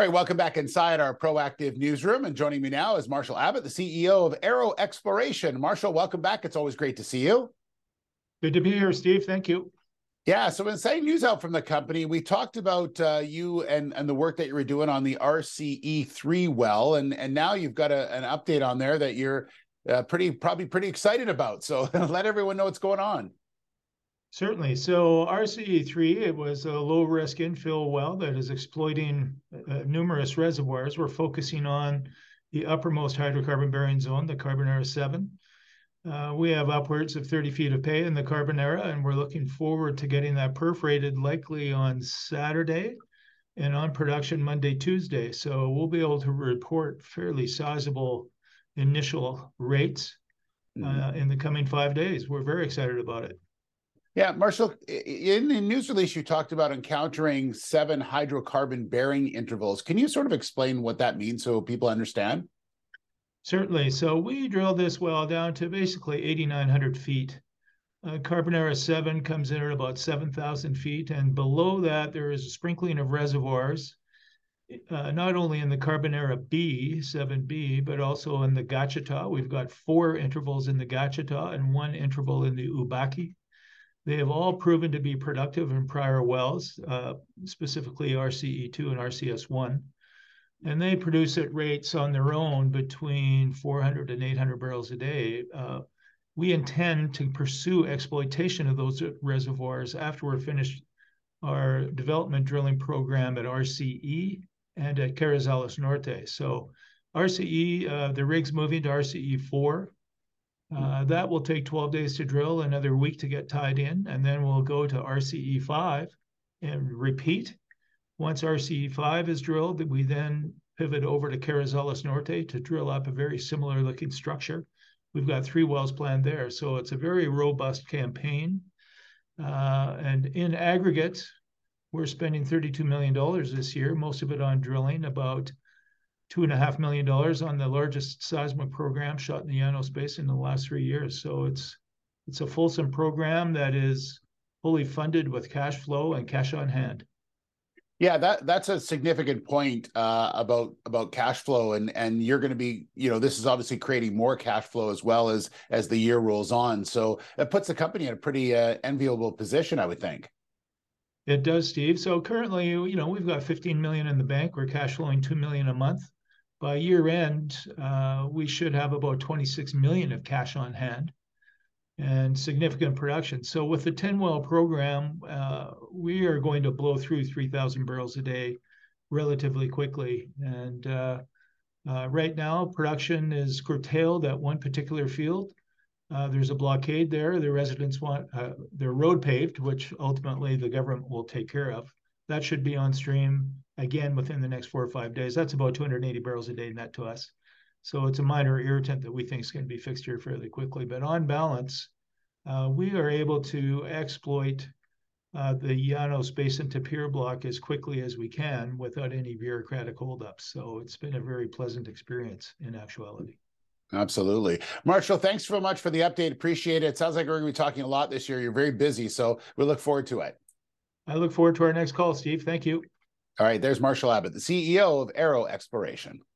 All right, welcome back inside our proactive newsroom. And joining me now is Marshall Abbott, the CEO of Arrow Exploration. Marshall, welcome back. It's always great to see you. Good to be here, Steve. Thank you. Yeah, so in saying news out from the company, we talked about uh, you and and the work that you were doing on the RCE three well, and and now you've got a, an update on there that you're uh, pretty probably pretty excited about. So let everyone know what's going on. Certainly. So RCE3, it was a low risk infill well that is exploiting uh, numerous reservoirs. We're focusing on the uppermost hydrocarbon bearing zone, the Carbonera 7. Uh, we have upwards of 30 feet of pay in the Carbonera, and we're looking forward to getting that perforated likely on Saturday and on production Monday, Tuesday. So we'll be able to report fairly sizable initial rates uh, mm-hmm. in the coming five days. We're very excited about it. Yeah, Marshall, in the news release, you talked about encountering seven hydrocarbon bearing intervals. Can you sort of explain what that means so people understand? Certainly. So we drilled this well down to basically 8,900 feet. Uh, Carbonera 7 comes in at about 7,000 feet, and below that, there is a sprinkling of reservoirs, uh, not only in the Carbonera B, 7B, but also in the Gacheta. We've got four intervals in the Gacheta and one interval in the Ubaque. They have all proven to be productive in prior wells, uh, specifically RCE2 and RCS1. And they produce at rates on their own between 400 and 800 barrels a day. Uh, we intend to pursue exploitation of those reservoirs after we're finished our development drilling program at RCE and at Carrizales Norte. So RCE, uh, the rig's moving to RCE 4. Uh, that will take 12 days to drill, another week to get tied in, and then we'll go to RCE 5 and repeat. Once RCE 5 is drilled, we then pivot over to Carrizales Norte to drill up a very similar looking structure. We've got three wells planned there, so it's a very robust campaign. Uh, and in aggregate, we're spending $32 million this year, most of it on drilling, about two and a half million dollars on the largest seismic program shot in the Llanos Basin in the last three years. So it's it's a fulsome program that is fully funded with cash flow and cash on hand. Yeah, that that's a significant point uh, about about cash flow, and and you're going to be, you know, this is obviously creating more cash flow as well as as the year rolls on. So it puts the company in a pretty uh, enviable position, I would think. It does, Steve. So currently, you know, we've got 15 million in the bank. We're cash flowing two million a month by year end, uh, we should have about 26 million of cash on hand and significant production. So with the 10 well program, uh, we are going to blow through 3,000 barrels a day relatively quickly. And uh, right now, production is curtailed at one particular field. There's a blockade there. The residents want their road paved, which ultimately the government will take care of. That should be on stream again within the next four or five days. That's about 280 barrels a day net to us. So it's a minor irritant that we think is going to be fixed here fairly quickly. But on balance, uh, we are able to exploit uh, the Llanos Basin Tapir block as quickly as we can without any bureaucratic holdups. So it's been a very pleasant experience in actuality. Absolutely. Marshall, thanks so much for the update. Appreciate it. It sounds like we're going to be talking a lot this year. You're very busy, so we look forward to it. I look forward to our next call, Steve. Thank you. All right, there's Marshall Abbott, the CEO of Arrow Exploration.